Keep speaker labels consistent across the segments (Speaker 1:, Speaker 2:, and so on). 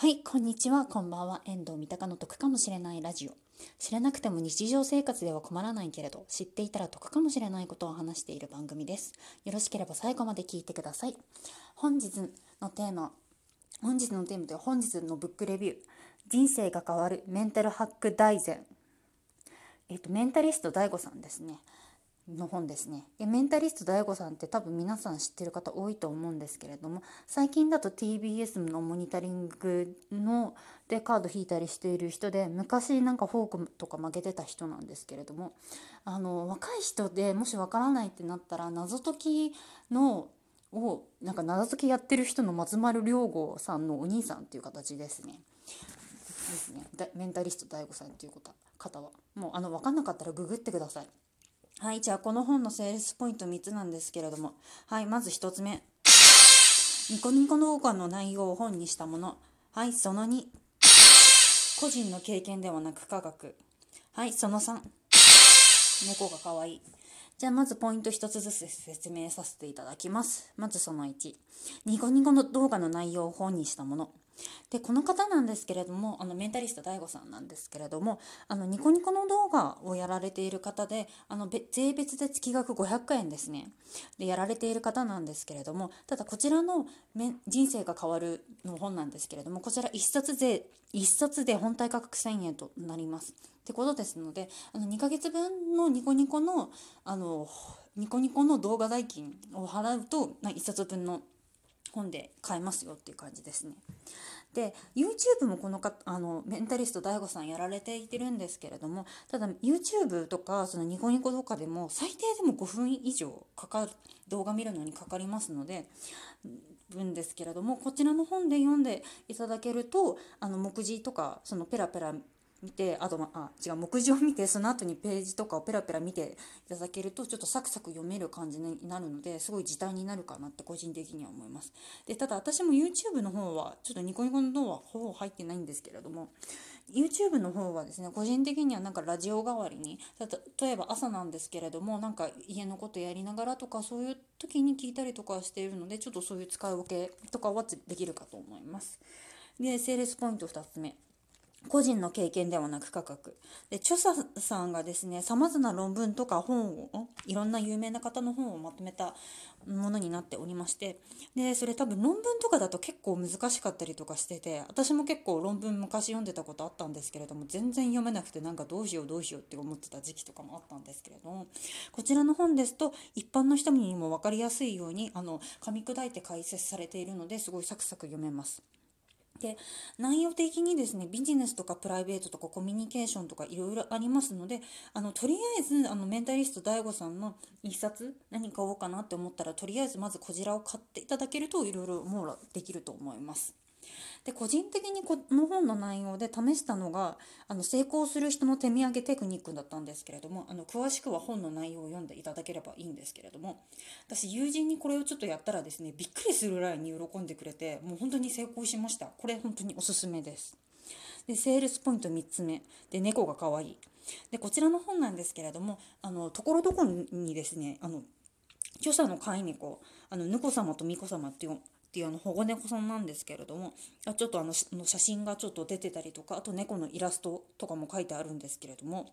Speaker 1: はい、こんにちは、こんばんは。遠藤三鷹の得かもしれないラジオ。知らなくても日常生活では困らないけれど、知っていたら得かもしれないことを話している番組です。よろしければ最後まで聞いてください。本日のテーマ、本日のテーマでは本日のブックレビュー、人生が変わるメンタルハック大全。えっと、メンタリスト DAIGO さんですね。の本ですねでメンタリスト DAIGO さんって多分皆さん知ってる方多いと思うんですけれども最近だと TBS のモニタリングのでカード引いたりしている人で昔なんかフォークとか曲げてた人なんですけれどもあの若い人でもしわからないってなったら謎解きのをなんか謎解きやってる人の松丸亮吾さんのお兄さんっていう形ですね。ですねメンタリスト DAIGO さんっていう方はもうあの分かんなかったらググってください。はい、じゃあこの本のセールスポイント3つなんですけれども、はい、まず1つ目。ニコニコ動画の内容を本にしたもの。はい、その2。個人の経験ではなく科学。はい、その3。猫が可愛い。じゃあまずポイント1つずつ説明させていただきます。まずその1。ニコニコの動画の内容を本にしたもの。でこの方なんですけれどもあのメンタリスト DAIGO さんなんですけれどもあのニコニコの動画をやられている方であの税別で月額500円ですねでやられている方なんですけれどもただこちらの「人生が変わる」の本なんですけれどもこちら1冊で1冊で本体価格1000円となります。ってことですのであの2ヶ月分のニコニコのあのニコニコの動画代金を払うと1冊分の本で買えますよっていう感じですね。で YouTube もこのかあのメンタリスト DAIGO さんやられていてるんですけれどもただ YouTube とかそのニコニコとかでも最低でも5分以上かかる動画見るのにかかりますので分ですけれどもこちらの本で読んでいただけるとあの目次とかそのペラペラ見てあとあ違う目次を見てその後にページとかをペラペラ見ていただけるとちょっとサクサク読める感じになるのですごい時短になるかなって個人的には思います。でただ私も YouTube の方はちょっとニコニコの方はほぼ入ってないんですけれども YouTube の方はですね個人的にはなんかラジオ代わりに例えば朝なんですけれどもなんか家のことやりながらとかそういう時に聞いたりとかしているのでちょっとそういう使い分けとかはできるかと思います。でセールスポイント2つ目。個人の経験ではなく価格で著者さんがですねさまざまな論文とか本をいろんな有名な方の本をまとめたものになっておりましてでそれ多分論文とかだと結構難しかったりとかしてて私も結構論文昔読んでたことあったんですけれども全然読めなくてなんかどうしようどうしようって思ってた時期とかもあったんですけれどもこちらの本ですと一般の人にも分かりやすいようにあの噛み砕いて解説されているのですごいサクサク読めます。で内容的にですねビジネスとかプライベートとかコミュニケーションとかいろいろありますのであのとりあえずあのメンタリスト DAIGO さんの一冊何買おうかなって思ったらとりあえずまずこちらを買っていただけるといろいろ網羅できると思います。で個人的にこの本の内容で試したのがあの成功する人の手土産テクニックだったんですけれどもあの詳しくは本の内容を読んでいただければいいんですけれども私友人にこれをちょっとやったらですねびっくりするぐらいに喜んでくれてもう本当に成功しました。これ本当におすすめです。でセールスポイント3つ目。で猫が可愛い。でこちらの本なんですけれどもあのところどころにですねあの著者の飼い猫あのぬこ様とみこ様っていうっていうあの保護猫さんなんですけれどもあちょっとあの写真がちょっと出てたりとかあと猫のイラストとかも書いてあるんですけれども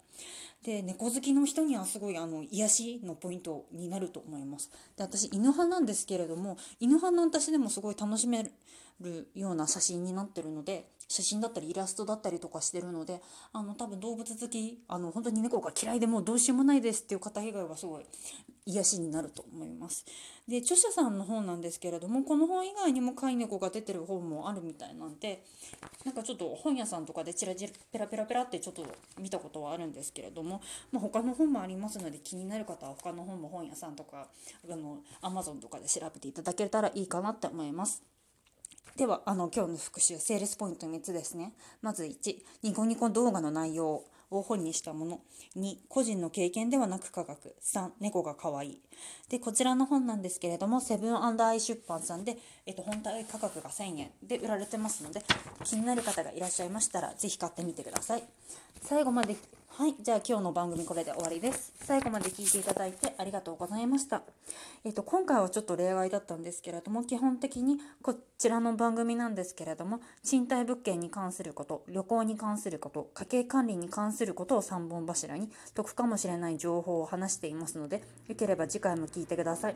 Speaker 1: で猫好きの人にはすごいあの癒しのポイントになると思います。で私犬派なんですけれども犬派の私でもすごい楽しめるような写真になってるので写真だったりイラストだったりとかしてるのであの多分動物好きあの本当に猫が嫌いでもうどうしようもないですっていう方以外はすごい癒しになると思いますで著者さんの本なんですけれどもこの本以外にも飼い猫が出てる本もあるみたいなんでなんかちょっと本屋さんとかでチラチラペラペラペラってちょっと見たことはあるんですけれども、まあ、他の本もありますので気になる方は他の本も本屋さんとかあの Amazon とかで調べていただけたらいいかなって思います。ではあの今日の復習セールスポイント3つですね。まず1ニコニコ動画の内容を本にしたもの。2個人の経験ではなく科学。3猫が可愛い。でこちらの本なんですけれどもセブンアイ出版さんで、えっと、本体価格が1000円で売られてますので気になる方がいらっしゃいましたら是非買ってみてください。最後まではい。じゃあ今日の番組これで終わりです。最後まで聞いていただいてありがとうございました。えっ、と、今回はちょっと例外だったんですけれども、基本的にこちらの番組なんですけれども、賃貸物件に関すること、旅行に関すること、家計管理に関することを3本柱に得かもしれない情報を話していますので、よければ次回も聞いてください。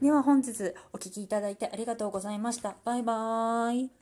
Speaker 1: では本日お聴きいただいてありがとうございました。バイバーイ。